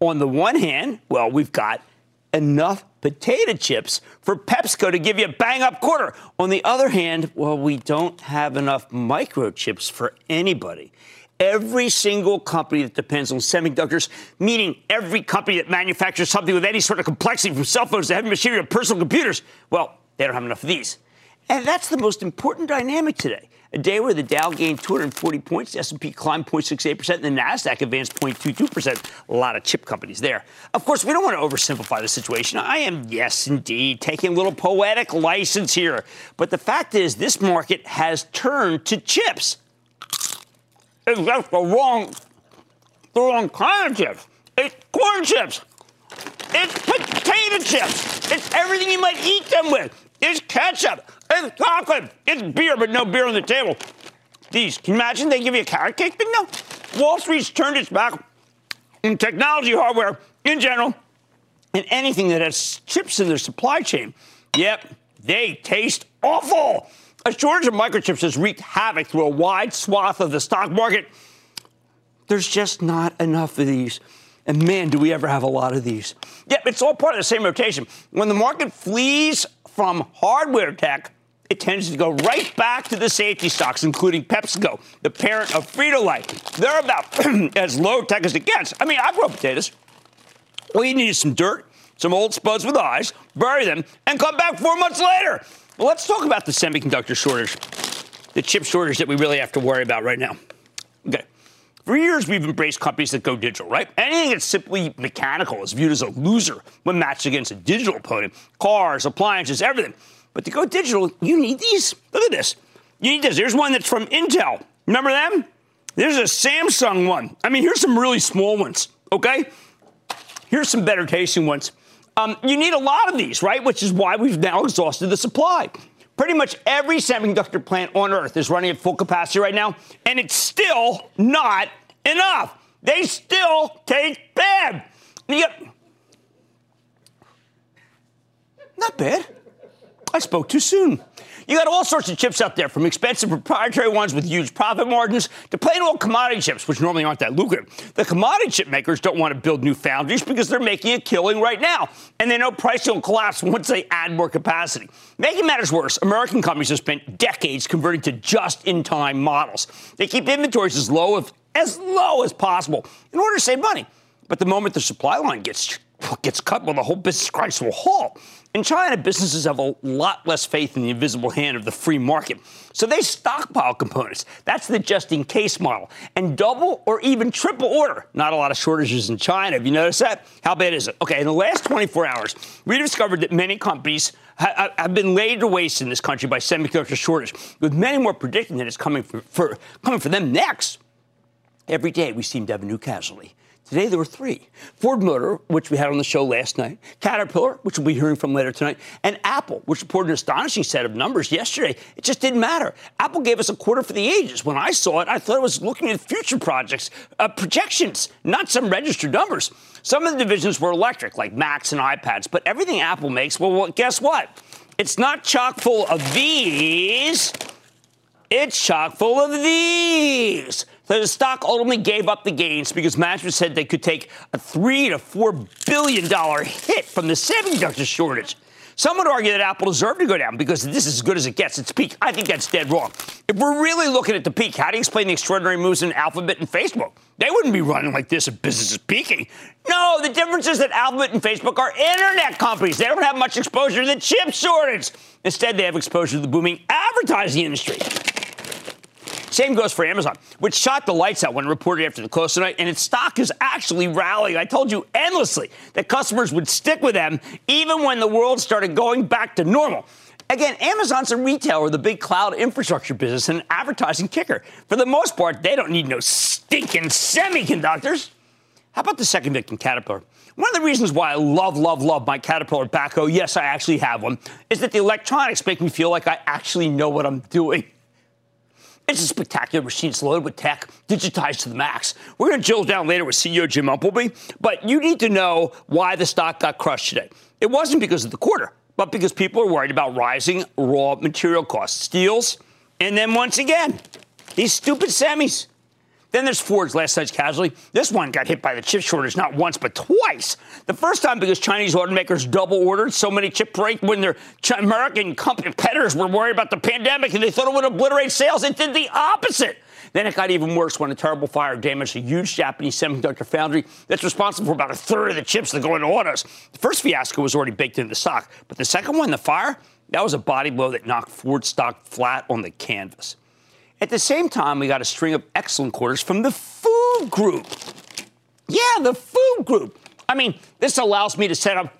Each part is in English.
On the one hand, well, we've got enough potato chips for PepsiCo to give you a bang up quarter. On the other hand, well, we don't have enough microchips for anybody. Every single company that depends on semiconductors, meaning every company that manufactures something with any sort of complexity from cell phones to heavy machinery to personal computers, well, they don't have enough of these. And that's the most important dynamic today. A day where the Dow gained 240 points, the S&P climbed 0.68%, and the Nasdaq advanced 0.22%. A lot of chip companies there. Of course, we don't want to oversimplify the situation. I am, yes, indeed, taking a little poetic license here. But the fact is, this market has turned to chips. It's just the wrong, the wrong kind of chips. It's corn chips. It's potato chips. It's everything you might eat them with. It's ketchup. It's chocolate. It's beer, but no beer on the table. These, can you imagine they give you a carrot cake? But no. Wall Street's turned its back on technology hardware in general and anything that has chips in their supply chain. Yep, they taste awful. A shortage of microchips has wreaked havoc through a wide swath of the stock market. There's just not enough of these. And man, do we ever have a lot of these. Yep, it's all part of the same rotation. When the market flees from hardware tech, it tends to go right back to the safety stocks, including PepsiCo, the parent of Frito-Lay. They're about as low tech as it gets. I mean, I grow potatoes. All you need is some dirt, some old spuds with eyes, bury them, and come back four months later. Well, let's talk about the semiconductor shortage, the chip shortage that we really have to worry about right now. Okay. For years, we've embraced companies that go digital, right? Anything that's simply mechanical is viewed as a loser when matched against a digital opponent. Cars, appliances, everything. But to go digital, you need these. Look at this. You need this. There's one that's from Intel. Remember them? There's a Samsung one. I mean, here's some really small ones, okay? Here's some better tasting ones. Um, you need a lot of these, right? Which is why we've now exhausted the supply. Pretty much every semiconductor plant on Earth is running at full capacity right now, and it's still not enough. They still taste bad. Not bad. I spoke too soon. You got all sorts of chips out there, from expensive proprietary ones with huge profit margins to plain old commodity chips, which normally aren't that lucrative. The commodity chip makers don't want to build new foundries because they're making a killing right now, and they know pricing will collapse once they add more capacity. Making matters worse, American companies have spent decades converting to just-in-time models. They keep inventories as low as, as low as possible in order to save money. But the moment the supply line gets gets cut, well, the whole business crisis will halt. In China, businesses have a lot less faith in the invisible hand of the free market. So they stockpile components. That's the just in case model. And double or even triple order. Not a lot of shortages in China. Have you noticed that? How bad is it? Okay, in the last 24 hours, we discovered that many companies ha- have been laid to waste in this country by semiconductor shortage, with many more predicting that it's coming for, for, coming for them next. Every day, we seem to have a new casualty. Today there were three Ford Motor, which we had on the show last night, Caterpillar, which we'll be hearing from later tonight, and Apple, which reported an astonishing set of numbers yesterday. It just didn't matter. Apple gave us a quarter for the ages. When I saw it, I thought it was looking at future projects, uh, projections, not some registered numbers. Some of the divisions were electric, like Macs and iPads, but everything Apple makes, well, well guess what? It's not chock full of these. It's chock full of these. So the stock ultimately gave up the gains because management said they could take a three to four billion dollar hit from the semiconductor shortage. Some would argue that Apple deserved to go down because this is as good as it gets. Its peak. I think that's dead wrong. If we're really looking at the peak, how do you explain the extraordinary moves in Alphabet and Facebook? They wouldn't be running like this if business is peaking. No, the difference is that Alphabet and Facebook are internet companies. They don't have much exposure to the chip shortage. Instead, they have exposure to the booming advertising industry. Same goes for Amazon, which shot the lights out when reported after the close tonight, and its stock is actually rallying. I told you endlessly that customers would stick with them even when the world started going back to normal. Again, Amazon's a retailer, the big cloud infrastructure business, and an advertising kicker. For the most part, they don't need no stinking semiconductors. How about the second victim, Caterpillar? One of the reasons why I love, love, love my Caterpillar backhoe, yes, I actually have one, is that the electronics make me feel like I actually know what I'm doing. It's a spectacular machine. It's loaded with tech, digitized to the max. We're going to drill down later with CEO Jim Umpleby, but you need to know why the stock got crushed today. It wasn't because of the quarter, but because people are worried about rising raw material costs, steels, and then once again, these stupid semis. Then there's Ford's last night's casualty. This one got hit by the chip shortage not once but twice. The first time because Chinese automakers double ordered so many chip break when their American competitors were worried about the pandemic and they thought it would obliterate sales. It did the opposite. Then it got even worse when a terrible fire damaged a huge Japanese semiconductor foundry that's responsible for about a third of the chips that go into autos. The first fiasco was already baked into the stock, but the second one, the fire, that was a body blow that knocked Ford stock flat on the canvas. At the same time, we got a string of excellent quarters from the food group. Yeah, the food group. I mean, this allows me to set up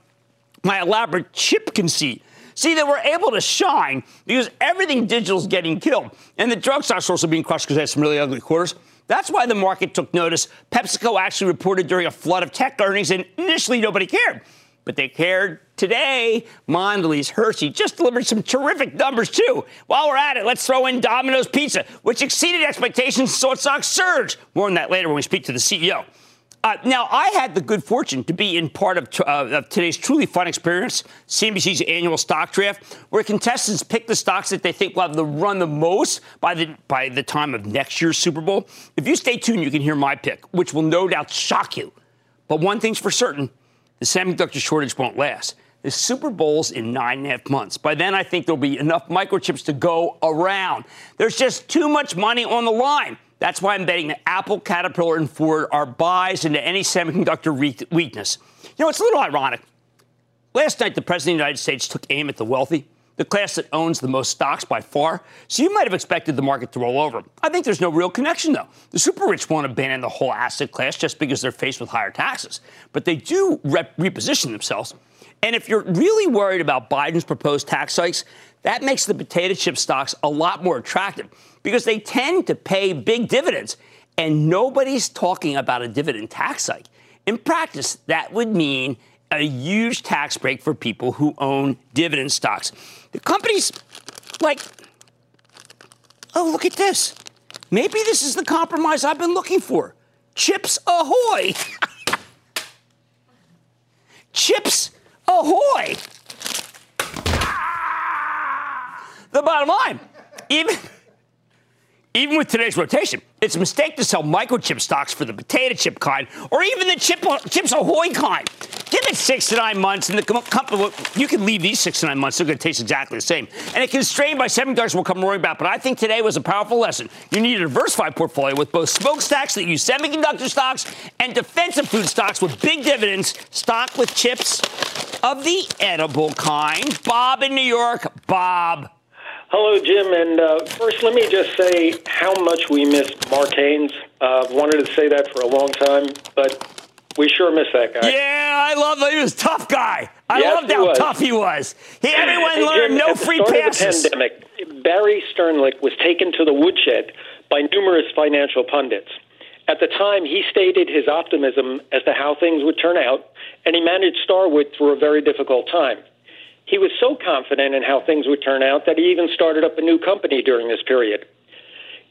my elaborate chip conceit. See, they were able to shine because everything digital is getting killed. And the drug stocks are also being crushed because they had some really ugly quarters. That's why the market took notice. PepsiCo actually reported during a flood of tech earnings, and initially nobody cared but they cared today. Mondelez, Hershey just delivered some terrific numbers too. While we're at it, let's throw in Domino's Pizza, which exceeded expectations, so it stocks surge. More on that later when we speak to the CEO. Uh, now, I had the good fortune to be in part of, uh, of, today's truly fun experience, CNBC's annual stock draft, where contestants pick the stocks that they think will have the run the most by the by the time of next year's Super Bowl. If you stay tuned, you can hear my pick, which will no doubt shock you. But one thing's for certain the semiconductor shortage won't last. The Super Bowl's in nine and a half months. By then, I think there'll be enough microchips to go around. There's just too much money on the line. That's why I'm betting that Apple, Caterpillar, and Ford are buys into any semiconductor weakness. You know, it's a little ironic. Last night, the President of the United States took aim at the wealthy the class that owns the most stocks by far. So you might have expected the market to roll over. I think there's no real connection, though. The super rich won't abandon the whole asset class just because they're faced with higher taxes, but they do rep- reposition themselves. And if you're really worried about Biden's proposed tax hikes, that makes the potato chip stocks a lot more attractive because they tend to pay big dividends, and nobody's talking about a dividend tax hike. In practice, that would mean a huge tax break for people who own dividend stocks. Companies like, oh, look at this. Maybe this is the compromise I've been looking for. Chips ahoy! Chips ahoy! The bottom line, even, even with today's rotation, It's a mistake to sell microchip stocks for the potato chip kind or even the chip, Chips Ahoy kind. Give it six to nine months, and the company, you can leave these six to nine months, they're going to taste exactly the same. And it constrained by seven semiconductors will come roaring back. But I think today was a powerful lesson. You need a diversified portfolio with both smokestacks that use semiconductor stocks and defensive food stocks with big dividends, stock with chips of the edible kind. Bob in New York. Bob. Hello, Jim. And uh, first, let me just say how much we miss Mark Haines. Uh, wanted to say that for a long time, but we sure miss that guy. Yeah, I love him. He was a tough guy. I yes, loved how tough he was. He, everyone hey, learned Jim, no free passes. The pandemic, Barry Sternlicht was taken to the woodshed by numerous financial pundits. At the time, he stated his optimism as to how things would turn out, and he managed Starwood through a very difficult time. He was so confident in how things would turn out that he even started up a new company during this period.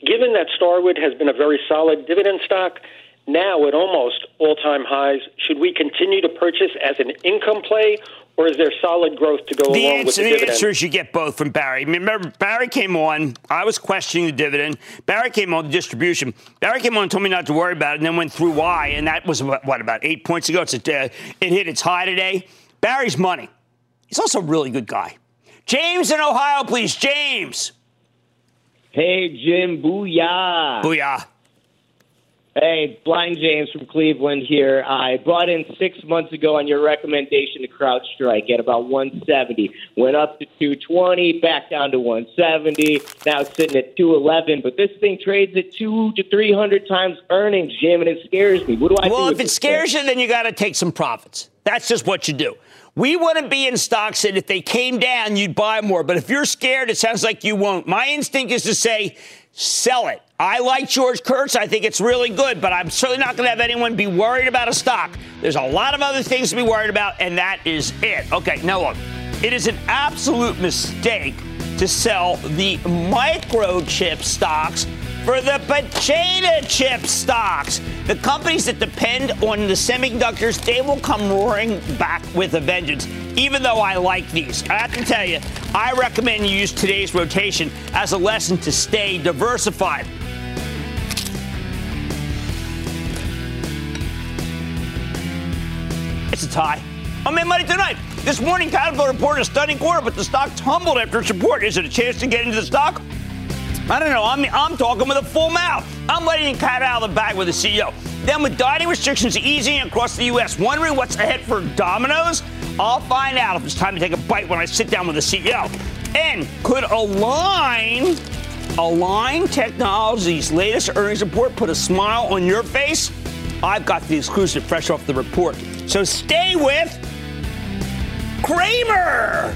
Given that Starwood has been a very solid dividend stock, now at almost all time highs, should we continue to purchase as an income play or is there solid growth to go the along answer, with the, the dividend? The answer is you get both from Barry. Remember, Barry came on. I was questioning the dividend. Barry came on the distribution. Barry came on and told me not to worry about it, and then went through why. And that was what about eight points ago. It's a, uh, it hit its high today. Barry's money. He's also a really good guy. James in Ohio, please. James. Hey, Jim. Booyah. Booyah. Hey, Blind James from Cleveland here. I bought in six months ago on your recommendation to CrowdStrike at about 170. Went up to 220, back down to 170. Now it's sitting at 211. But this thing trades at two to 300 times earnings, Jim, and it scares me. What do I well, do? Well, if it scares thing? you, then you got to take some profits. That's just what you do. We wouldn't be in stocks that if they came down, you'd buy more. But if you're scared, it sounds like you won't. My instinct is to say, sell it. I like George Kurtz. I think it's really good, but I'm certainly not going to have anyone be worried about a stock. There's a lot of other things to be worried about, and that is it. Okay, now look, it is an absolute mistake to sell the microchip stocks for the potato chip stocks. The companies that depend on the semiconductors, they will come roaring back with a vengeance. Even though I like these, I have to tell you, I recommend you use today's rotation as a lesson to stay diversified. It's a tie. I'm in money tonight. This morning, Caterpillar reported a stunning quarter, but the stock tumbled after its report. Is it a chance to get into the stock? I don't know. I'm, I'm talking with a full mouth. I'm letting the cat out of the bag with the CEO. Then, with dining restrictions easing across the U.S., wondering what's ahead for Domino's? I'll find out if it's time to take a bite when I sit down with the CEO. And could Align, Align Technologies' latest earnings report put a smile on your face? I've got the exclusive fresh off the report. So stay with Cramer.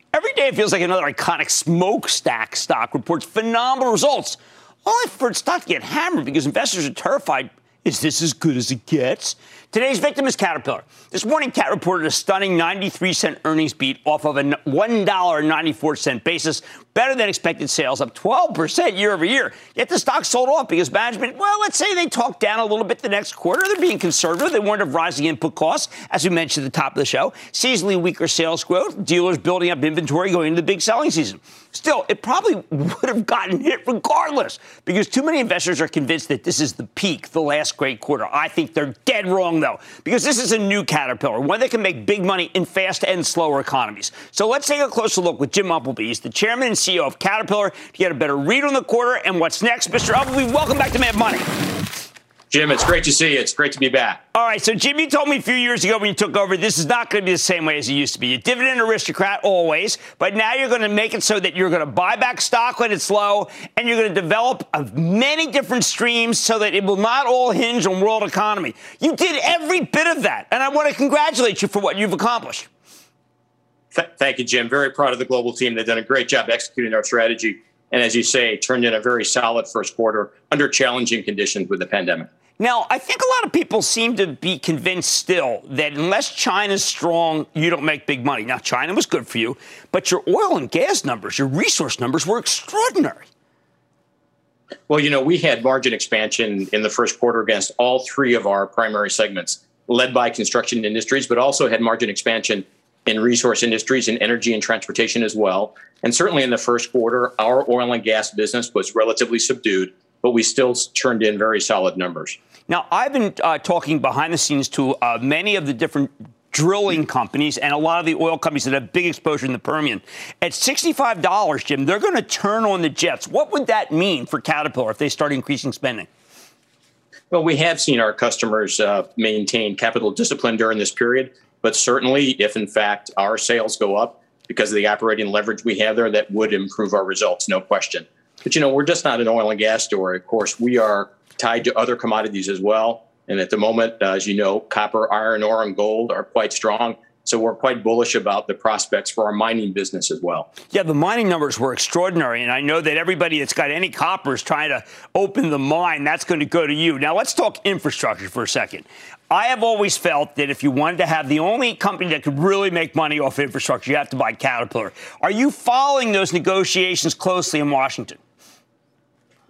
Every day it feels like another iconic smokestack stock reports phenomenal results, only for its stock to get hammered because investors are terrified. Is this as good as it gets? Today's victim is Caterpillar. This morning, Cat reported a stunning 93 cent earnings beat off of a $1.94 basis, better than expected sales, up 12% year over year. Yet the stock sold off because management, well, let's say they talked down a little bit the next quarter. They're being conservative. They warned of rising input costs, as we mentioned at the top of the show, seasonally weaker sales growth, dealers building up inventory going into the big selling season. Still, it probably would have gotten hit regardless because too many investors are convinced that this is the peak, the last great quarter. I think they're dead wrong though, because this is a new Caterpillar, one that can make big money in fast and slower economies. So let's take a closer look with Jim Umpleby. He's the chairman and CEO of Caterpillar to get a better read on the quarter and what's next. Mr. Umpleby, welcome back to Mad Money. Jim, it's great to see you. It's great to be back. All right, so Jim, you told me a few years ago when you took over, this is not going to be the same way as it used to be. A dividend aristocrat always, but now you're going to make it so that you're going to buy back stock when it's low, and you're going to develop many different streams so that it will not all hinge on world economy. You did every bit of that, and I want to congratulate you for what you've accomplished. Th- thank you, Jim. Very proud of the global team. They've done a great job executing our strategy, and as you say, turned in a very solid first quarter under challenging conditions with the pandemic. Now, I think a lot of people seem to be convinced still that unless China's strong, you don't make big money. Now, China was good for you, but your oil and gas numbers, your resource numbers were extraordinary. Well, you know, we had margin expansion in the first quarter against all three of our primary segments, led by construction industries, but also had margin expansion in resource industries and energy and transportation as well. And certainly in the first quarter, our oil and gas business was relatively subdued, but we still turned in very solid numbers. Now, I've been uh, talking behind the scenes to uh, many of the different drilling companies and a lot of the oil companies that have big exposure in the Permian. At $65, Jim, they're going to turn on the jets. What would that mean for Caterpillar if they start increasing spending? Well, we have seen our customers uh, maintain capital discipline during this period, but certainly if in fact our sales go up because of the operating leverage we have there, that would improve our results, no question. But you know, we're just not an oil and gas story. Of course, we are tied to other commodities as well. And at the moment, uh, as you know, copper, iron ore, and gold are quite strong. So we're quite bullish about the prospects for our mining business as well. Yeah, the mining numbers were extraordinary. And I know that everybody that's got any copper is trying to open the mine. That's going to go to you. Now, let's talk infrastructure for a second. I have always felt that if you wanted to have the only company that could really make money off infrastructure, you have to buy Caterpillar. Are you following those negotiations closely in Washington?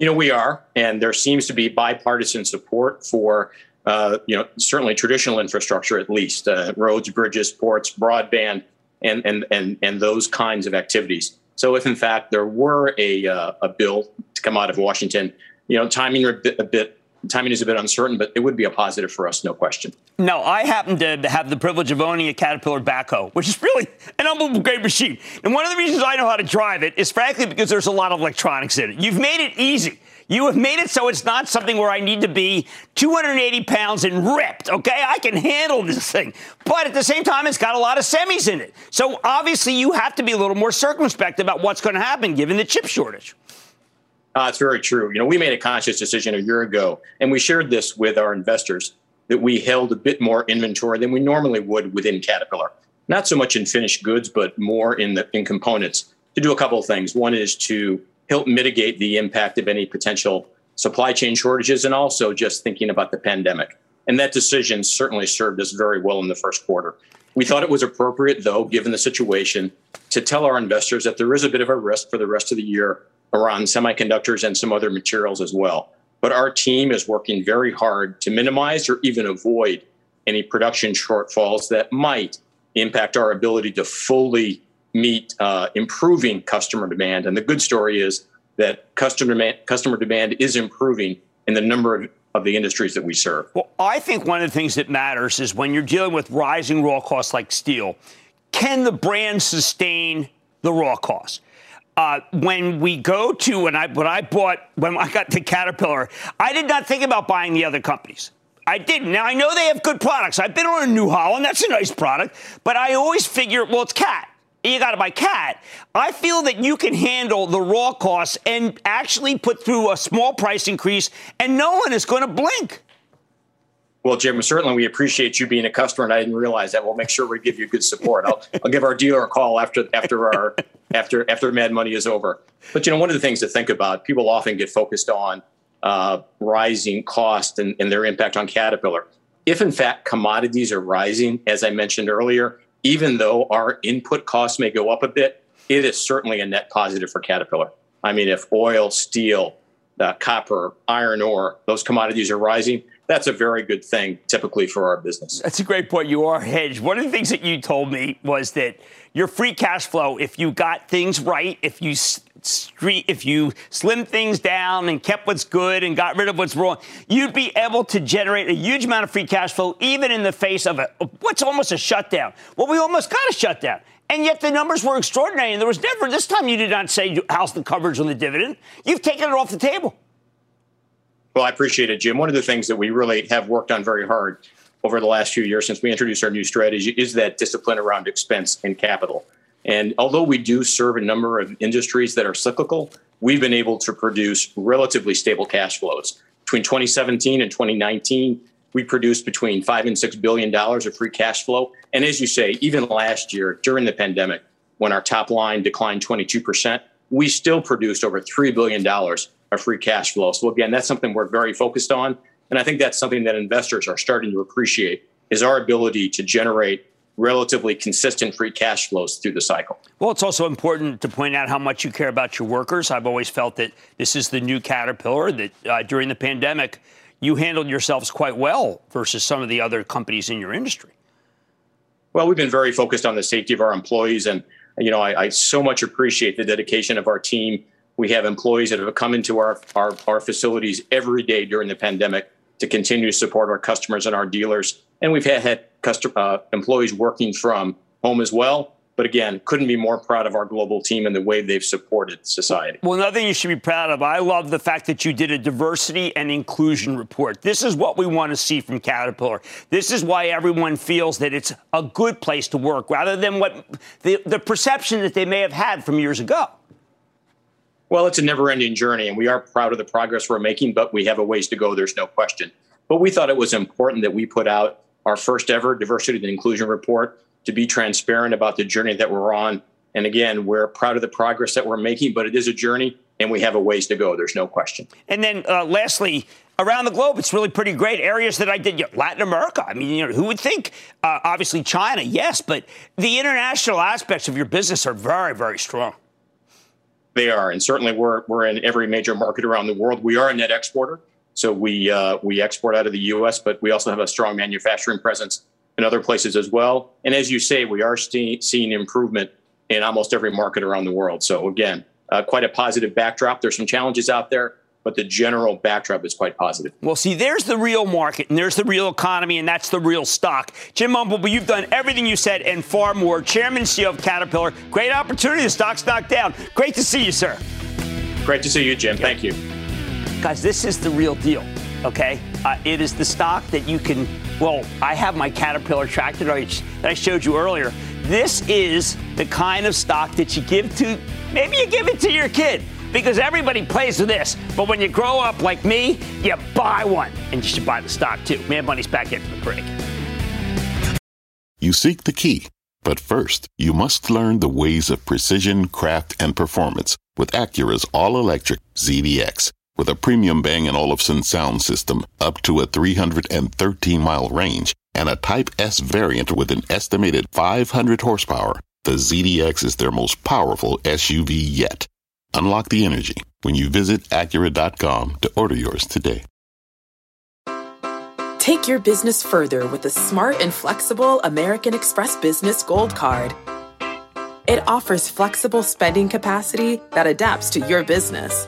You know, we are, and there seems to be bipartisan support for, uh, you know, certainly traditional infrastructure at least, uh, roads, bridges, ports, broadband, and, and, and, and those kinds of activities. So if in fact there were a, uh, a bill to come out of Washington, you know, timing a bit, a bit timing is a bit uncertain, but it would be a positive for us, no question. No, I happen to have the privilege of owning a Caterpillar backhoe, which is really an unbelievable great machine. And one of the reasons I know how to drive it is frankly because there's a lot of electronics in it. You've made it easy. You have made it so it's not something where I need to be 280 pounds and ripped, okay? I can handle this thing. But at the same time, it's got a lot of semis in it. So obviously, you have to be a little more circumspect about what's going to happen given the chip shortage. Uh, it's very true. You know, we made a conscious decision a year ago, and we shared this with our investors that we held a bit more inventory than we normally would within Caterpillar. Not so much in finished goods, but more in the in components to do a couple of things. One is to help mitigate the impact of any potential supply chain shortages and also just thinking about the pandemic. And that decision certainly served us very well in the first quarter. We thought it was appropriate, though, given the situation, to tell our investors that there is a bit of a risk for the rest of the year around semiconductors and some other materials as well. But our team is working very hard to minimize or even avoid any production shortfalls that might impact our ability to fully meet uh, improving customer demand. And the good story is that customer demand, customer demand is improving in the number of, of the industries that we serve. Well, I think one of the things that matters is when you're dealing with rising raw costs like steel, can the brand sustain the raw costs? Uh, when we go to when I when I bought when I got to Caterpillar, I did not think about buying the other companies. I didn't. Now I know they have good products. I've been on a New Holland, that's a nice product, but I always figure, well, it's cat you got to buy cat. I feel that you can handle the raw costs and actually put through a small price increase, and no one is going to blink. Well, Jim, certainly we appreciate you being a customer, and I didn't realize that. We'll make sure we give you good support. I'll, I'll give our dealer a call after after our after after Mad Money is over. But you know, one of the things to think about, people often get focused on uh, rising cost and, and their impact on Caterpillar. If in fact commodities are rising, as I mentioned earlier, even though our input costs may go up a bit, it is certainly a net positive for Caterpillar. I mean, if oil, steel, uh, copper, iron ore, those commodities are rising, that's a very good thing typically for our business. That's a great point. You are hedged. One of the things that you told me was that your free cash flow, if you got things right, if you street, if you slimmed things down and kept what's good and got rid of what's wrong, you'd be able to generate a huge amount of free cash flow, even in the face of a, what's almost a shutdown. Well, we almost got a shutdown. And yet the numbers were extraordinary. And there was never, this time you did not say how's the coverage on the dividend. You've taken it off the table. Well, I appreciate it, Jim. One of the things that we really have worked on very hard over the last few years since we introduced our new strategy is that discipline around expense and capital. And although we do serve a number of industries that are cyclical, we've been able to produce relatively stable cash flows. Between 2017 and 2019, we produced between five and six billion dollars of free cash flow. And as you say, even last year during the pandemic, when our top line declined 22%, we still produced over $3 billion of free cash flow. So again, that's something we're very focused on. And I think that's something that investors are starting to appreciate is our ability to generate relatively consistent free cash flows through the cycle. Well, it's also important to point out how much you care about your workers. I've always felt that this is the new Caterpillar, that uh, during the pandemic, you handled yourselves quite well versus some of the other companies in your industry. Well, we've been very focused on the safety of our employees. And, you know, I, I so much appreciate the dedication of our team. We have employees that have come into our, our, our facilities every day during the pandemic to continue to support our customers and our dealers. And we've had, had customer, uh, employees working from home as well. But again, couldn't be more proud of our global team and the way they've supported society. Well, another thing you should be proud of, I love the fact that you did a diversity and inclusion report. This is what we want to see from Caterpillar. This is why everyone feels that it's a good place to work rather than what the, the perception that they may have had from years ago. Well, it's a never ending journey, and we are proud of the progress we're making, but we have a ways to go, there's no question. But we thought it was important that we put out our first ever diversity and inclusion report to be transparent about the journey that we're on. And again, we're proud of the progress that we're making, but it is a journey and we have a ways to go. There's no question. And then uh, lastly, around the globe, it's really pretty great. Areas that I did, you know, Latin America. I mean, you know, who would think? Uh, obviously, China, yes, but the international aspects of your business are very, very strong. They are, and certainly we're we're in every major market around the world. We are a net exporter, so we uh, we export out of the U.S., but we also have a strong manufacturing presence in other places as well. And as you say, we are see- seeing improvement in almost every market around the world. So again, uh, quite a positive backdrop. There's some challenges out there, but the general backdrop is quite positive. Well, see, there's the real market, and there's the real economy, and that's the real stock. Jim Umpleby, you've done everything you said and far more. Chairman and CEO of Caterpillar. Great opportunity. The stock's knocked down. Great to see you, sir. Great to see you, Jim. Thank you. Guys, this is the real deal, okay? Uh, it is the stock that you can, well, I have my Caterpillar tractor that I showed you earlier. This is the kind of stock that you give to, maybe you give it to your kid because everybody plays with this. But when you grow up like me, you buy one. And you should buy the stock too. Mad Money's back into the break. You seek the key, but first, you must learn the ways of precision, craft, and performance with Acura's all electric ZDX. With a premium Bang & Olufsen sound system up to a 313 mile range, and a Type S variant with an estimated 500 horsepower, the ZDX is their most powerful SUV yet. Unlock the energy when you visit Acura.com to order yours today. Take your business further with the smart and flexible American Express Business Gold Card. It offers flexible spending capacity that adapts to your business.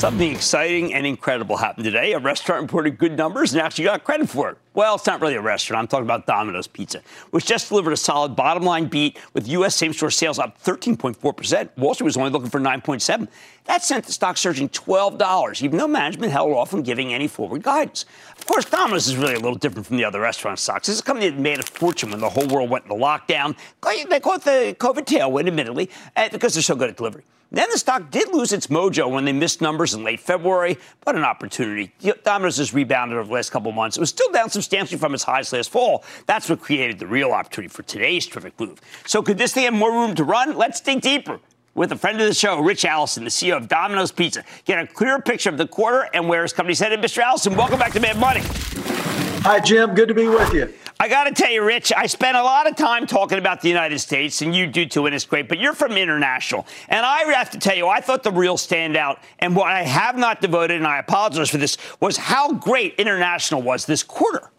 Something exciting and incredible happened today. A restaurant reported good numbers and actually got credit for it. Well, it's not really a restaurant. I'm talking about Domino's Pizza, which just delivered a solid bottom line beat with U.S. same store sales up 13.4%. Wall Street was only looking for 9.7. That sent the stock surging $12, even though management held off from giving any forward guidance. Of course, Domino's is really a little different from the other restaurant stocks. This is a company that made a fortune when the whole world went into lockdown. They call it the COVID tailwind, admittedly, eh, because they're so good at delivery. Then the stock did lose its mojo when they missed numbers in late February, but an opportunity. Domino's has rebounded over the last couple months. It was still down substantially from its highs last fall. That's what created the real opportunity for today's terrific move. So could this thing have more room to run? Let's dig deeper with a friend of the show, Ritch Allison, the CEO of Domino's Pizza. Get a clearer picture of the quarter and where his company's headed. Mr. Allison, welcome back to Mad Money. Hi, Jim. Good to be with you. I got to tell you, Ritch, I spent a lot of time talking about the United States, and you do too, and it's great, but you're from international. And I have to tell you, I thought the real standout, and what I have not devoted, and I apologize for this, was how great international was this quarter.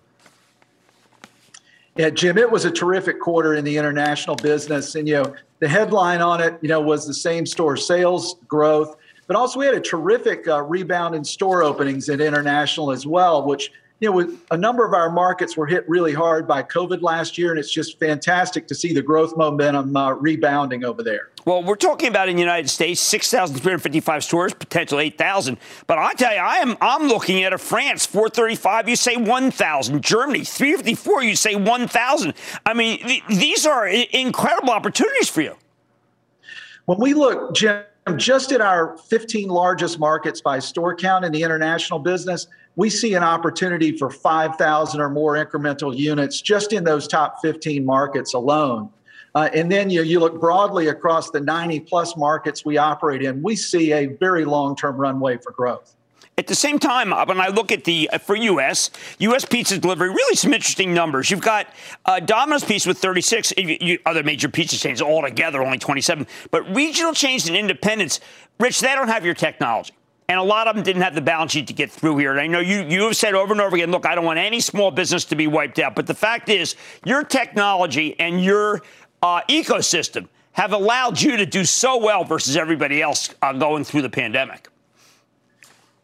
Yeah, Jim, it was a terrific quarter in the international business. And, you know, the headline on it, you know, was the same store sales growth, but also we had a terrific uh, rebound in store openings at international as well, which you know, a number of our markets were hit really hard by COVID last year, and it's just fantastic to see the growth momentum uh, rebounding over there. Well, we're talking about in the United States, 6,355 stores, potential 8,000. But I tell you, I am I'm looking at a France 435. You say 1,000. Germany 354. You say 1,000. I mean, th- these are incredible opportunities for you. When we look, Jim, just at our 15 largest markets by store count in the international business, we see an opportunity for 5,000 or more incremental units just in those top 15 markets alone. Uh, and then you, you look broadly across the 90 plus markets we operate in, we see a very long term runway for growth. At the same time, uh, when I look at the uh, for U.S. U.S. pizza delivery, really some interesting numbers. You've got uh, Domino's Pizza with 36, you, other major pizza chains altogether only 27, but regional chains and independents, Ritch, they don't have your technology. And a lot of them didn't have the balance sheet to get through here. And I know you, you have said over and over again, look, I don't want any small business to be wiped out. But the fact is, your technology and your uh, ecosystem have allowed you to do so well versus everybody else uh, going through the pandemic.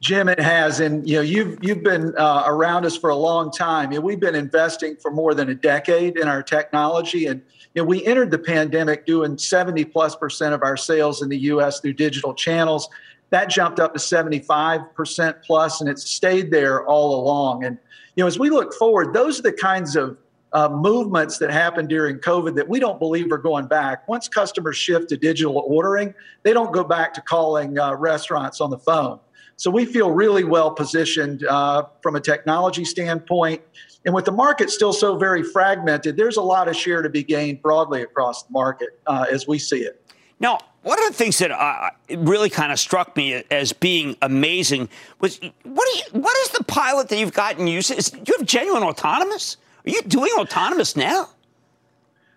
Jim, it has, and you know you've you've been uh, around us for a long time. You know, we've been investing for more than a decade in our technology, and you know, we entered the pandemic doing 70 plus percent of our sales in the U.S. through digital channels. That jumped up to 75 percent plus, and it's stayed there all along. And you know, as we look forward, those are the kinds of uh, movements that happened during COVID that we don't believe are going back. Once customers shift to digital ordering, they don't go back to calling uh, restaurants on the phone. So we feel really well positioned uh, from a technology standpoint. And with the market still so very fragmented, there's a lot of share to be gained broadly across the market uh, as we see it. Now, one of the things that uh, really kind of struck me as being amazing was what, you, what is the pilot that you've gotten used to? Is, you have genuine autonomous? Are you doing autonomous now?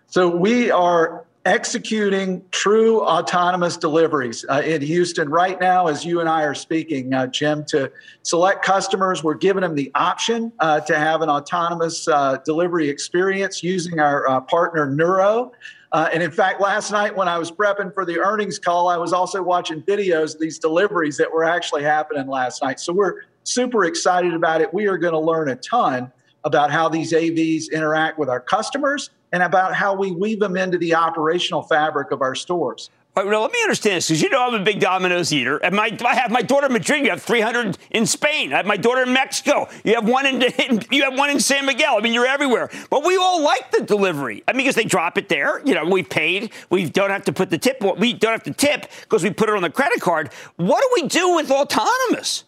So we are executing true autonomous deliveries uh, in Houston right now, as you and I are speaking, uh, Jim, to select customers. We're giving them the option uh, to have an autonomous uh, delivery experience using our uh, partner Nuro. Uh, and in fact, last night when I was prepping for the earnings call, I was also watching videos these deliveries that were actually happening last night. So we're super excited about it. We are going to learn a ton about how these AVs interact with our customers and about how we weave them into the operational fabric of our stores. All right, let me understand this because you know I'm a big Domino's eater. And my, I have my daughter in Madrid. You have 300 in Spain. I have my daughter in Mexico. You have one in, you have one in San Miguel. I mean, you're everywhere. But we all like the delivery. I mean, because they drop it there. You know, we paid. We don't have to put the tip. We don't have to tip because we put it on the credit card. What do we do with autonomous?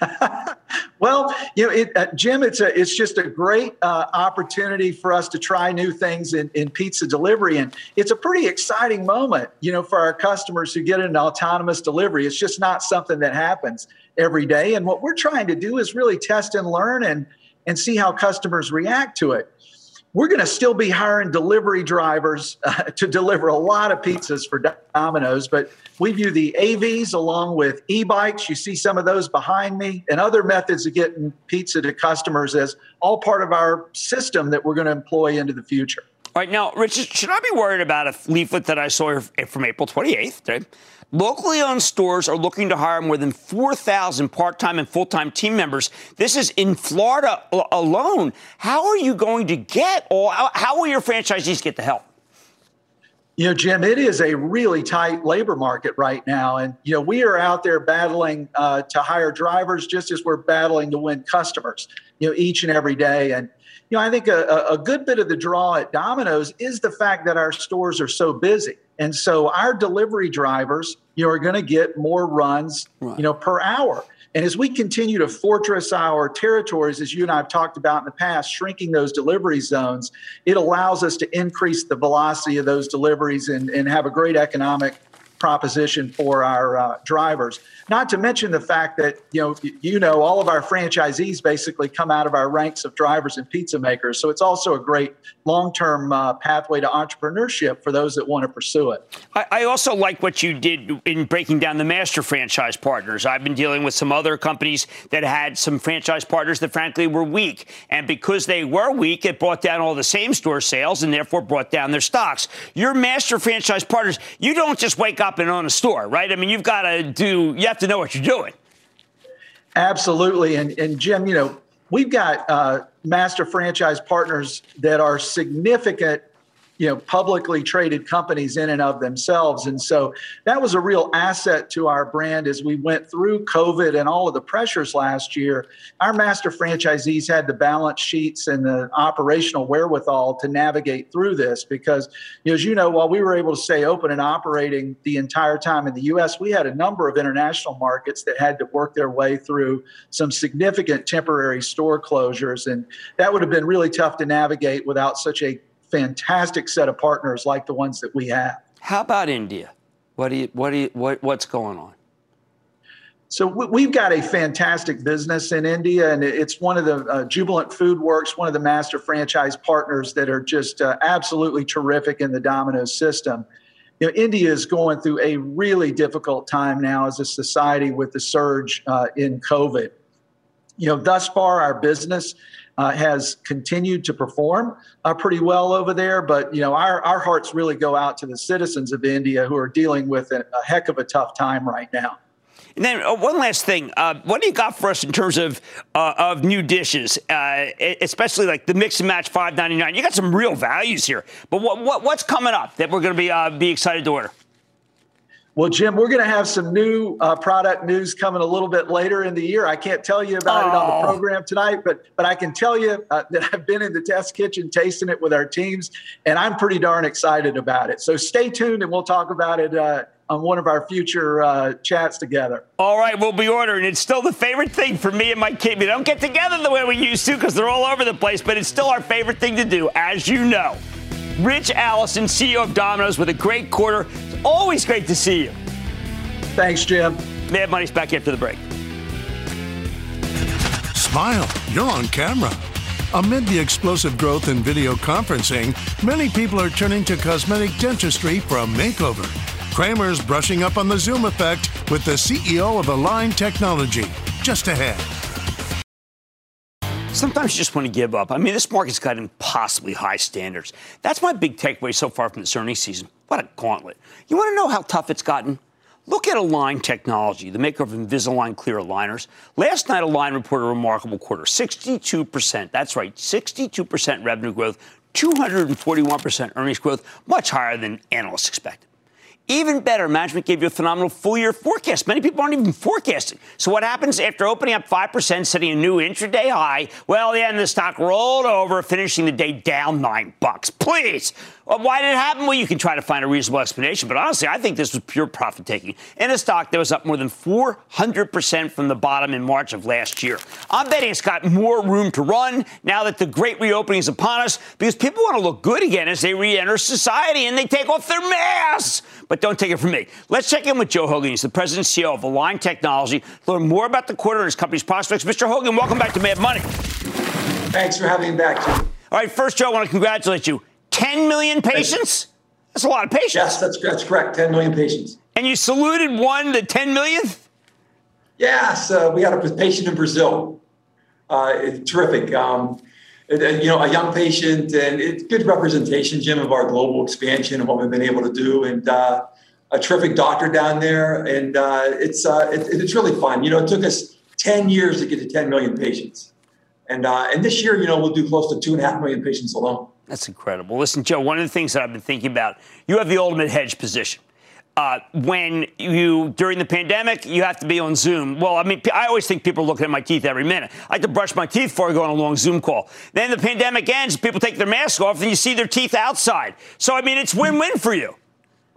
well, you know, it, uh, Jim, it's a it's just a great uh, opportunity for us to try new things in, in pizza delivery, and it's a pretty exciting moment, you know, for our customers who get an autonomous delivery. It's just not something that happens every day, and what we're trying to do is really test and learn and and see how customers react to it we're going to still be hiring delivery drivers uh, to deliver a lot of pizzas for Domino's, but we view the AVs along with e bikes, you see some of those behind me, and other methods of getting pizza to customers as all part of our system that we're going to employ into the future. All right, now, Richard, should I be worried about a leaflet that I saw from April 28th? Right? Locally owned stores are looking to hire more than 4,000 part time and full time team members. This is in Florida alone. How are you going to get all, how will your franchisees get the help? You know, Jim, it is a really tight labor market right now. And, you know, we are out there battling uh, to hire drivers just as we're battling to win customers, you know, each and every day. And, you know, I think a, a good bit of the draw at Domino's is the fact that our stores are so busy. And so our delivery drivers, you know, are going to get more runs, right. you know, per hour. And as we continue to fortress our territories, as you and I have talked about in the past, shrinking those delivery zones, it allows us to increase the velocity of those deliveries and, and have a great economic proposition for our uh, drivers. Not to mention the fact that you know you know all of our franchisees basically come out of our ranks of drivers and pizza makers. So it's also a great long-term uh, pathway to entrepreneurship for those that want to pursue it. I, I also like what you did in breaking down the master franchise partners. I've been dealing with some other companies that had some franchise partners that frankly were weak, and because they were weak, it brought down all the same store sales and therefore brought down their stocks. Your master franchise partners, you don't just wake up and own a store, right? I mean, you've got to do. You have to know what you're doing. Absolutely, and and Jim, you know, we've got uh, master franchise partners that are significant you know publicly traded companies in and of themselves. And so that was a real asset to our brand as we went through covid and all of the pressures last year. Our master franchisees had the balance sheets and the operational wherewithal to navigate through this because as you know while we were able to stay open and operating the entire time in the US we had a number of international markets that had to work their way through some significant temporary store closures. And that would have been really tough to navigate without such a fantastic set of partners like the ones that we have. How about India? What do you, what do you, what, what's going on? So we've got a fantastic business in India, and it's one of the uh, Jubilant Food Works, one of the master franchise partners that are just uh, absolutely terrific in the Domino's system. You know, India is going through a really difficult time now as a society with the surge uh, in COVID. You know, thus far our business uh, has continued to perform uh, pretty well over there. But you know, our our hearts really go out to the citizens of India who are dealing with a, a heck of a tough time right now. And then uh, one last thing, uh, what do you got for us in terms of uh, of new dishes, uh, especially like the mix and match five ninety nine? You got some real values here, but what, what what's coming up that we're going to be uh, be excited to order? Well, Jim, we're going to have some new uh, product news coming a little bit later in the year. I can't tell you about oh. it on the program tonight, but but I can tell you uh, that I've been in the test kitchen tasting it with our teams, and I'm pretty darn excited about it. So stay tuned, and we'll talk about it uh, on one of our future uh, chats together. All right, we'll be ordering. It's still the favorite thing for me and my kid. We don't get together the way we used to because they're all over the place, but it's still our favorite thing to do, as you know. Ritch Allison, CEO of Domino's, with a great quarter. It's always great to see you. Thanks, Jim. Mad Money's back after the break. Smile, you're on camera. Amid the explosive growth in video conferencing, many people are turning to cosmetic dentistry for a makeover. Cramer's brushing up on the Zoom effect with the CEO of Align Technology. Just ahead. Sometimes you just want to give up. I mean, this market's got impossibly high standards. That's my big takeaway so far from this earnings season. What a gauntlet. You want to know how tough it's gotten? Look at Align Technology, the maker of Invisalign clear aligners. Last night, Align reported a remarkable quarter 62%. That's right, 62% revenue growth, 241% earnings growth, much higher than analysts expected. Even better, management gave you a phenomenal full year forecast. Many people aren't even forecasting. So what happens after opening up 5%, setting a new intraday high? Well, the end of the stock rolled over, finishing the day down nine bucks. Please. Well, why did it happen? Well, you can try to find a reasonable explanation, but honestly, I think this was pure profit taking. In a stock that was up more than 400% from the bottom in March of last year. I'm betting it's got more room to run now that the great reopening is upon us because people want to look good again as they re enter society and they take off their masks. But don't take it from me. Let's check in with Joe Hogan. He's the president and CEO of Align Technology. Learn more about the quarter and his company's prospects. Mr. Hogan, welcome back to Mad Money. Thanks for having me back, Jim. All right, first, Joe, I want to congratulate you. 10 million patients? That's a lot of patients. Yes, that's, that's correct. 10 million patients. And you saluted one the 10 millionth? Yes, uh, we had a patient in Brazil. Uh, terrific. Um, you know, a young patient, and it's good representation, Jim, of our global expansion and what we've been able to do. And uh, a terrific doctor down there, and uh, it's uh, it, it's really fun. You know, it took us ten years to get to ten million patients, and uh, and this year, you know, we'll do close to two and a half million patients alone. That's incredible. Listen, Joe, one of the things that I've been thinking about, you have the ultimate hedge position. Uh, when you during the pandemic you have to be on Zoom. Well, I mean, I always think people are looking at my teeth every minute. I have to brush my teeth before I go on a long Zoom call. Then the pandemic ends, people take their mask off, and you see their teeth outside. So I mean, it's win-win for you.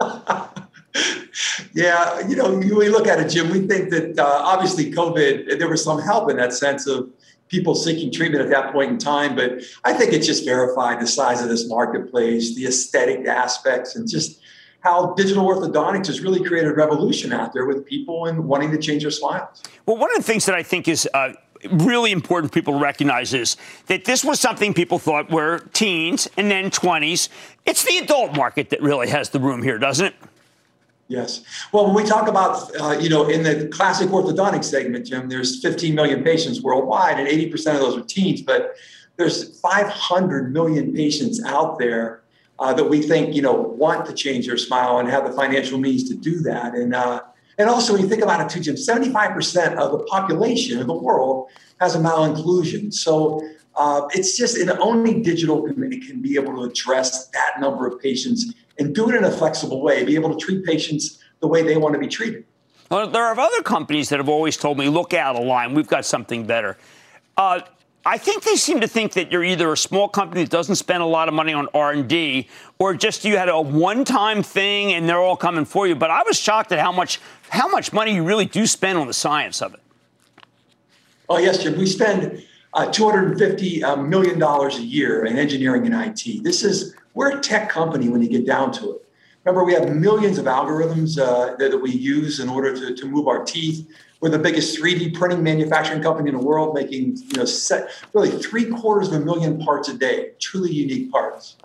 yeah, you know, we look at it, Jim. We think that uh, obviously COVID, there was some help in that sense of people seeking treatment at that point in time. But I think it just verified the size of this marketplace, the aesthetic aspects, and just how digital orthodontics has really created a revolution out there with people and wanting to change their smiles. Well, one of the things that I think is uh, really important for people to recognize is that this was something people thought were teens and then 20s. It's the adult market that really has the room here, doesn't it? Yes. Well, when we talk about, uh, you know, in the classic orthodontic segment, Jim, there's 15 million patients worldwide, and 80% of those are teens. But there's 500 million patients out there uh, that we think you know want to change their smile and have the financial means to do that. And uh, and also when you think about it too, Jim, 75% of the population of the world has a malocclusion. So uh, it's just and only digital can, can be able to address that number of patients and do it in a flexible way, be able to treat patients the way they want to be treated. Well, there are other companies that have always told me, look out of line, we've got something better. Uh, I think they seem to think that you're either a small company that doesn't spend a lot of money on R&D or just you had a one-time thing and they're all coming for you. But I was shocked at how much how much money you really do spend on the science of it. Oh yes, Jim. We spend uh, 250 uh, million dollars a year in engineering and IT. This is we're a tech company when you get down to it. Remember, we have millions of algorithms uh, that, that, we use in order to, to move our teeth. We're the biggest 3D printing manufacturing company in the world, making you know set, really three quarters of a million parts a day, truly unique parts.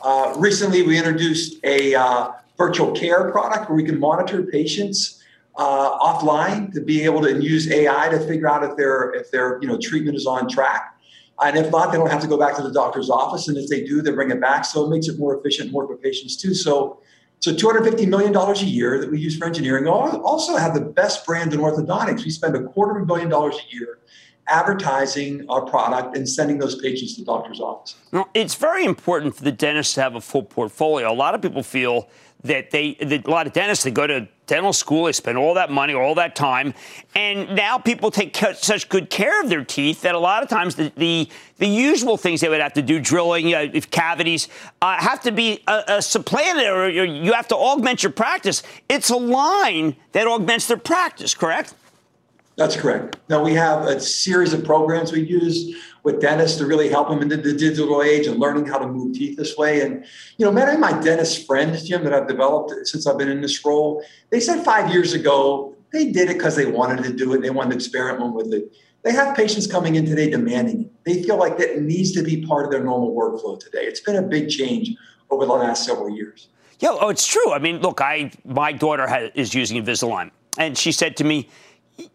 Uh, recently, we introduced a uh, virtual care product where we can monitor patients uh, offline to be able to use AI to figure out if their if their you know treatment is on track. And if not, they don't have to go back to the doctor's office. And if they do, they bring it back. So it makes it more efficient, more for patients too. So so $250 million a year that we use for engineering. We also have the best brand in orthodontics. We spend a quarter of a billion dollars a year advertising our product and sending those patients to doctor's office. Now, it's very important for the dentist to have a full portfolio. A lot of people feel that they, that a lot of dentists, they go to dental school, they spend all that money, all that time, and now people take such good care of their teeth that a lot of times the, the, the usual things they would have to do, drilling, if cavities, uh, have to be uh supplanted or you have to augment your practice. It's Align that augments their practice, correct? That's correct. Now we have a series of programs we use with dentists to really help them into the digital age and learning how to move teeth this way. And you know, many of my dentist friends, Jim, that I've developed since I've been in this role, they said five years ago they did it because they wanted to do it. They wanted to experiment with it. They have patients coming in today demanding it. They feel like that needs to be part of their normal workflow today. It's been a big change over the last several years. Yeah, oh, it's true. I mean, look, I my daughter has, is using Invisalign, and she said to me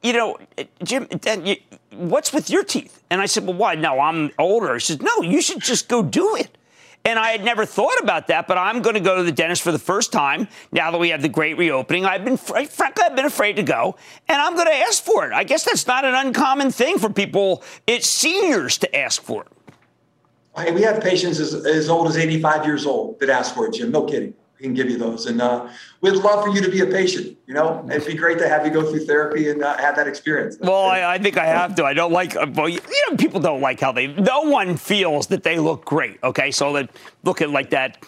you know, Jim, you, what's with your teeth? And I said, well, why? No, I'm older. She said, no, you should just go do it. And I had never thought about that, but I'm going to go to the dentist for the first time now that we have the great reopening. I've been, frankly, I've been afraid to go, and I'm going to ask for it. I guess that's not an uncommon thing for people, it's seniors to ask for it. we have patients as, as old as 85 years old that ask for it, Jim. No kidding. Can give you those. And uh, we'd love for you to be a patient. You know, it'd be great to have you go through therapy and uh, have that experience. Well, I, I, think I have to. I don't like. Uh, you know, people don't like how they. No one feels that they look great. Okay, so they look at like that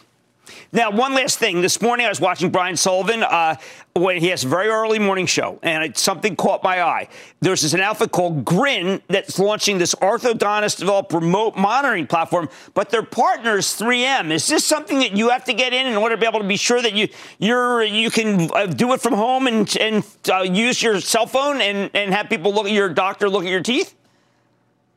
now, one last thing. This morning I was watching Brian Sullivan uh, when he has a very early morning show, and it, something caught my eye. There's this, an outfit called Grin that's launching this orthodontist developed remote monitoring platform, but their partner is 3M. Is this something that you have to get in in order to be able to be sure that you you're you can uh, do it from home and and uh, use your cell phone and and have people look at your doctor look at your teeth?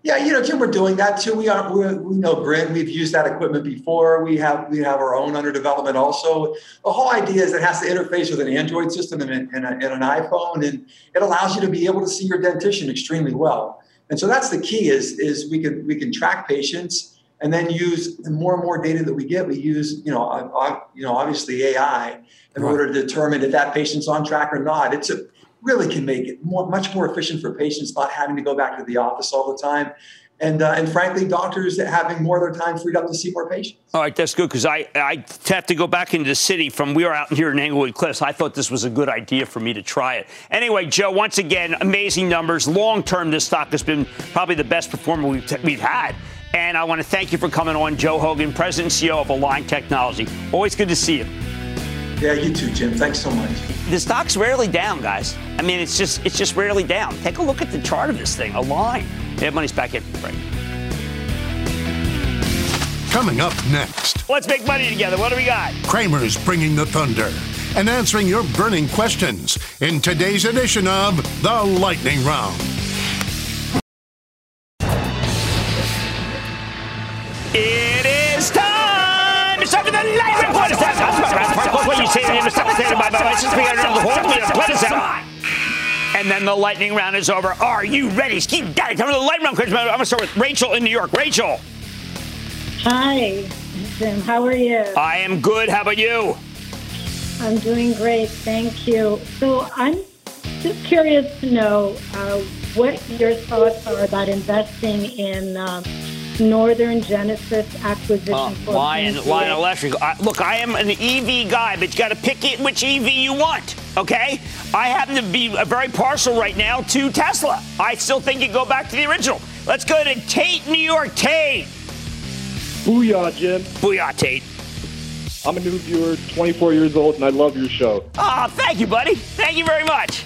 Yeah, you know, Jim, we're doing that too. We are, we we know Grin. We've used that equipment before. We have we have our own under development also. The whole idea is it has to interface with an Android system and, and, a, and an iPhone, and it allows you to be able to see your dentition extremely well. And so that's the key is is we can we can track patients and then use the more and more data that we get. We use you know uh, you know obviously AI in right. order to determine if that patient's on track or not. It's a really can make it more, much more efficient for patients not having to go back to the office all the time. And, uh, and frankly, doctors having more of their time freed up to see more patients. All right, that's good because I, I have to go back into the city from we are out here in Englewood Cliffs. I thought this was a good idea for me to try it. Anyway, Joe, once again, amazing numbers. Long term, this stock has been probably the best performer we've, we've had. And I want to thank you for coming on, Joe Hogan, President and CEO of Align Technology. Always good to see you. Yeah, you too, Jim. Thanks so much. The stock's rarely down, guys. I mean, it's just it's just rarely down. Take a look at the chart of this thing. Align. Mad Money's back in. Right. Coming up next. Let's make money together. What do we got? Cramer's bringing the thunder and answering your burning questions in today's edition of the Lightning Round. It is time. It's time for the Lightning Round what you say in the secretary by my license plate under the horn. We have played this out. And then the lightning round is over. Are you ready? Keep daddy. Come to the lightning round. I'm going to start with Rachel in New York. Rachel. Hi, Jim. How are you? I am good. How about you? I'm doing great. Thank you. So I'm just curious to know uh, what your thoughts are about investing in. Um, Northern Genesis acquisition uh, for Lion, Lion Electric. look, I am an EV guy, but you got to pick it which EV you want. Okay, I happen to be very partial right now to Tesla. I still think you go back to the original. Let's go to Tate, New York. Tate. Booyah, Jim. Booyah, Tate. I'm a new viewer, 24 years old, and I love your show. Ah, oh, thank you, buddy. Thank you very much.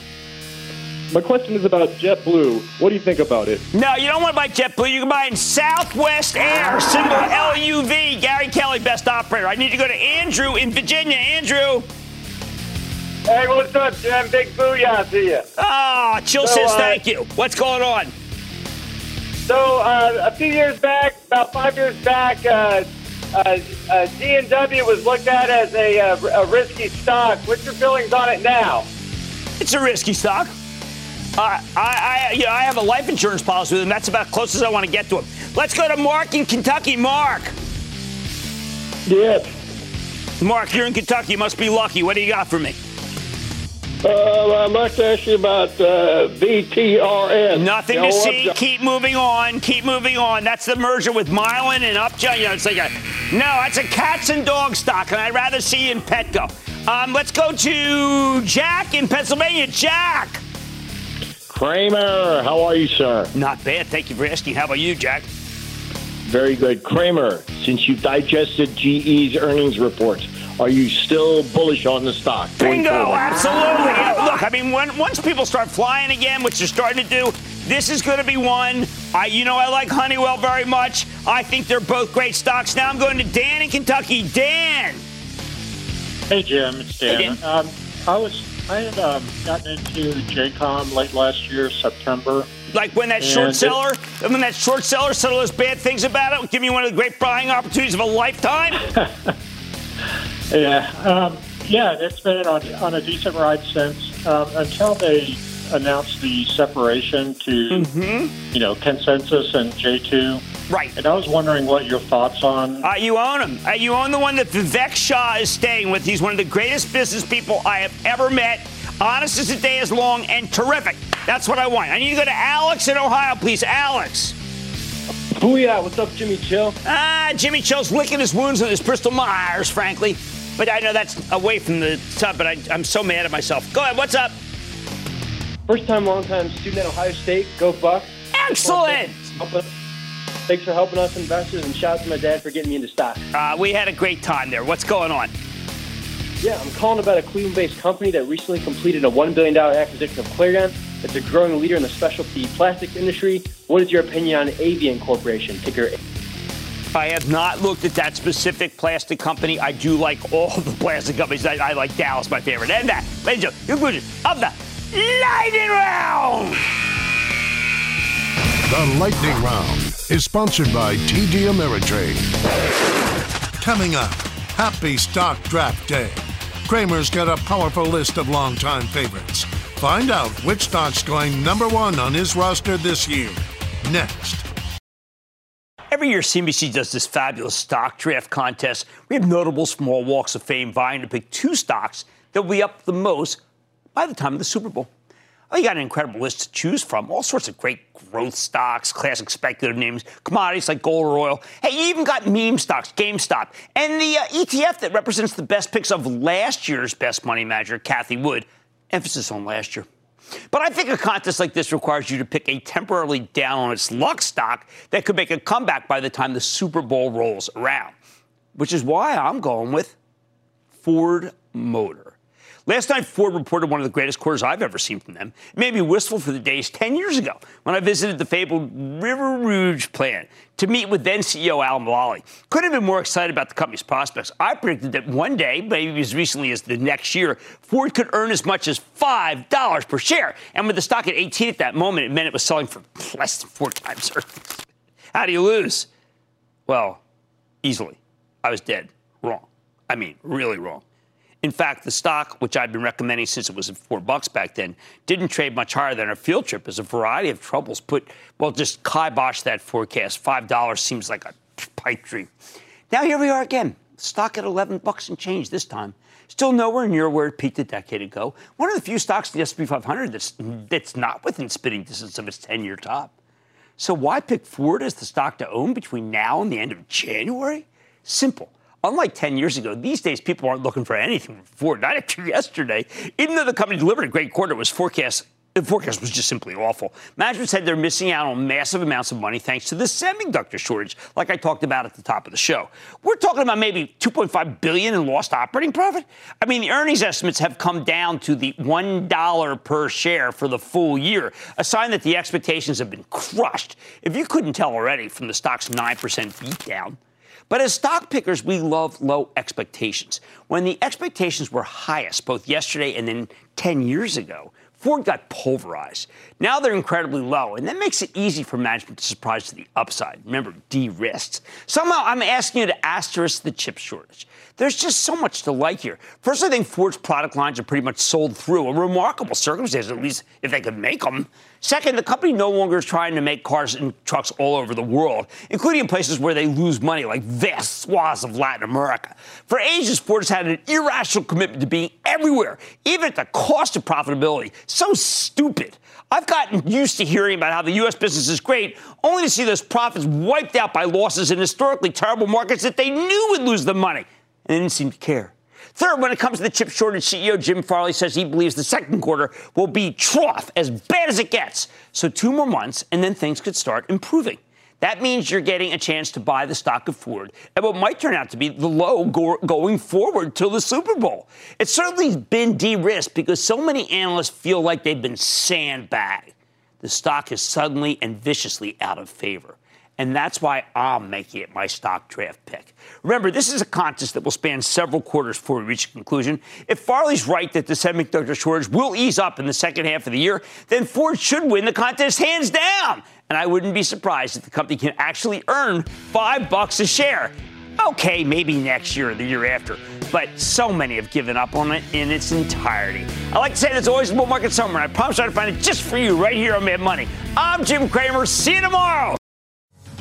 My question is about JetBlue. What do you think about it? No, you don't want to buy JetBlue. You can buy in Southwest Air, symbol LUV. Gary Kelly, best operator. I need to go to Andrew in Virginia. Andrew. Hey, what's up, Jim? Big booyah to you. Ah, oh, Chill so, says uh, thank you. What's going on? So, uh, a few years back, about five years back, uh, uh, uh, D&W was looked at as a, uh, a risky stock. What's your feelings on it now? It's a risky stock. Uh, I, I, you know, I have a life insurance policy with him. That's about as close as I want to get to him. Let's go to Mark in Kentucky. Mark. Yes. Mark, you're in Kentucky. You must be lucky. What do you got for me? Uh, I'd like to ask you about uh, VTRN. Nothing to see. Keep moving on. Keep moving on. That's the merger with Mylan and Upjohn. You know, it's like a no. That's a cats and dog stock, and I'd rather see you in Petco. Um, let's go to Jack in Pennsylvania. Jack. Cramer, how are you, sir? Not bad. Thank you for asking. How about you, Jack? Very good. Cramer, since you've digested GE's earnings reports, are you still bullish on the stock? Bingo, absolutely. Yeah, look, I mean, when, once people start flying again, which they're starting to do, this is going to be one. I, you know, I like Honeywell very much. I think they're both great stocks. Now I'm going to Dan in Kentucky. Dan. Hey, Jim. It's Dan. Hey, Dan. Um, I was I had um, gotten into JCOM late last year, September. Like when that short seller, it, when that short seller said all those bad things about it, give me one of the great buying opportunities of a lifetime. yeah, um, yeah, it's been on, on a decent ride since um, until they announced the separation to, mm-hmm. you know, Consensus and J2. Right. And I was wondering what your thoughts on. Uh, you own him. Uh, you own the one that Vivek Shah is staying with. He's one of the greatest business people I have ever met. Honest as the day is long and terrific. That's what I want. I need to go to Alex in Ohio, please. Alex. Booyah. What's up, Jimmy Chill? Ah, Jimmy Chill's licking his wounds with his Bristol Myers, frankly. But I know that's away from the top, but I, I'm so mad at myself. Go ahead, what's up? First time, long time student at Ohio State. Go Buck. Excellent. Thanks for helping us investors, and shout out to my dad for getting me into stock. Uh, we had a great time there. What's going on? Yeah, I'm calling about a Cleveland-based company that recently completed a $1 billion acquisition of Clariant. It's a growing leader in the specialty plastics industry. What is your opinion on Avient Corporation, ticker I have not looked at that specific plastic company. I do like all the plastic companies. I, I like Dallas, my favorite. And that, ladies and gentlemen, conclusion of the Lightning Round. The Lightning Round is sponsored by TD Ameritrade. Coming up, happy stock draft day. Cramer's got a powerful list of longtime favorites. Find out which stock's going number one on his roster this year. Next. Every year, CNBC does this fabulous stock draft contest. We have notable small walks of fame vying to pick two stocks that will be up the most by the time of the Super Bowl. Oh, you got an incredible list to choose from. All sorts of great growth stocks, classic speculative names, commodities like gold or oil. Hey, you even got meme stocks, GameStop, and the uh, ETF that represents the best picks of last year's best money manager, Cathie Wood. Emphasis on last year. But I think a contest like this requires you to pick a temporarily down on its luck stock that could make a comeback by the time the Super Bowl rolls around, which is why I'm going with Ford Motor. Last night, Ford reported one of the greatest quarters I've ever seen from them. It made me wistful for the days 10 years ago when I visited the fabled River Rouge plant to meet with then CEO Al Mulally. Couldn't have been more excited about the company's prospects. I predicted that one day, maybe as recently as the next year, Ford could earn as much as $5 per share. And with the stock at 18 at that moment, it meant it was selling for less than four times. How do you lose? Well, easily. I was dead. Wrong. I mean, really wrong. In fact, the stock, which I'd been recommending since it was at four bucks back then, didn't trade much higher than our field trip as a variety of troubles put, well, just kibosh that forecast. $5 seems like a pipe dream. Now here we are again. Stock at 11 bucks and change this time. Still nowhere near where it peaked a decade ago. One of the few stocks in the S&P 500 that's, that's not within spitting distance of its 10-year top. So why pick Ford as the stock to own between now and the end of January? Simple. Unlike 10 years ago, these days people aren't looking for anything from Ford. Not after yesterday. Even though the company delivered a great quarter, it was forecast the forecast was just simply awful. Management said they're missing out on massive amounts of money thanks to the semiconductor shortage, like I talked about at the top of the show. We're talking about maybe 2.5 billion in lost operating profit. I mean, the earnings estimates have come down to the one dollar per share for the full year, a sign that the expectations have been crushed. If you couldn't tell already from the stock's nine percent beat down. But as stock pickers, we love low expectations. When the expectations were highest, both yesterday and then 10 years ago, Ford got pulverized. Now they're incredibly low, and that makes it easy for management to surprise to the upside. Remember, de-risked. Somehow, I'm asking you to asterisk the chip shortage. There's just so much to like here. First, I think Ford's product lines are pretty much sold through, a remarkable circumstance, at least if they could make them. Second, the company no longer is trying to make cars and trucks all over the world, including in places where they lose money, like vast swaths of Latin America. For ages, Ford has had an irrational commitment to being everywhere, even at the cost of profitability. So stupid. I've gotten used to hearing about how the U.S. business is great, only to see those profits wiped out by losses in historically terrible markets that they knew would lose the money and they didn't seem to care. Third, when it comes to the chip shortage, CEO Jim Farley says he believes the second quarter will be trough, as bad as it gets. So two more months, and then things could start improving. That means you're getting a chance to buy the stock of Ford at what might turn out to be the low go- going forward till the Super Bowl. It's certainly been de-risked because so many analysts feel like they've been sandbagged. The stock is suddenly and viciously out of favor and that's why I'm making it my stock draft pick. Remember, this is a contest that will span several quarters before we reach a conclusion. If Farley's right that the semiconductor shortage will ease up in the second half of the year, then Ford should win the contest hands down. And I wouldn't be surprised if the company can actually earn five bucks a share. Okay, maybe next year or the year after, but so many have given up on it in its entirety. I like to say there's always a bull market somewhere, and I promise I'll find it just for you right here on Mad Money. I'm Jim Cramer. See you tomorrow.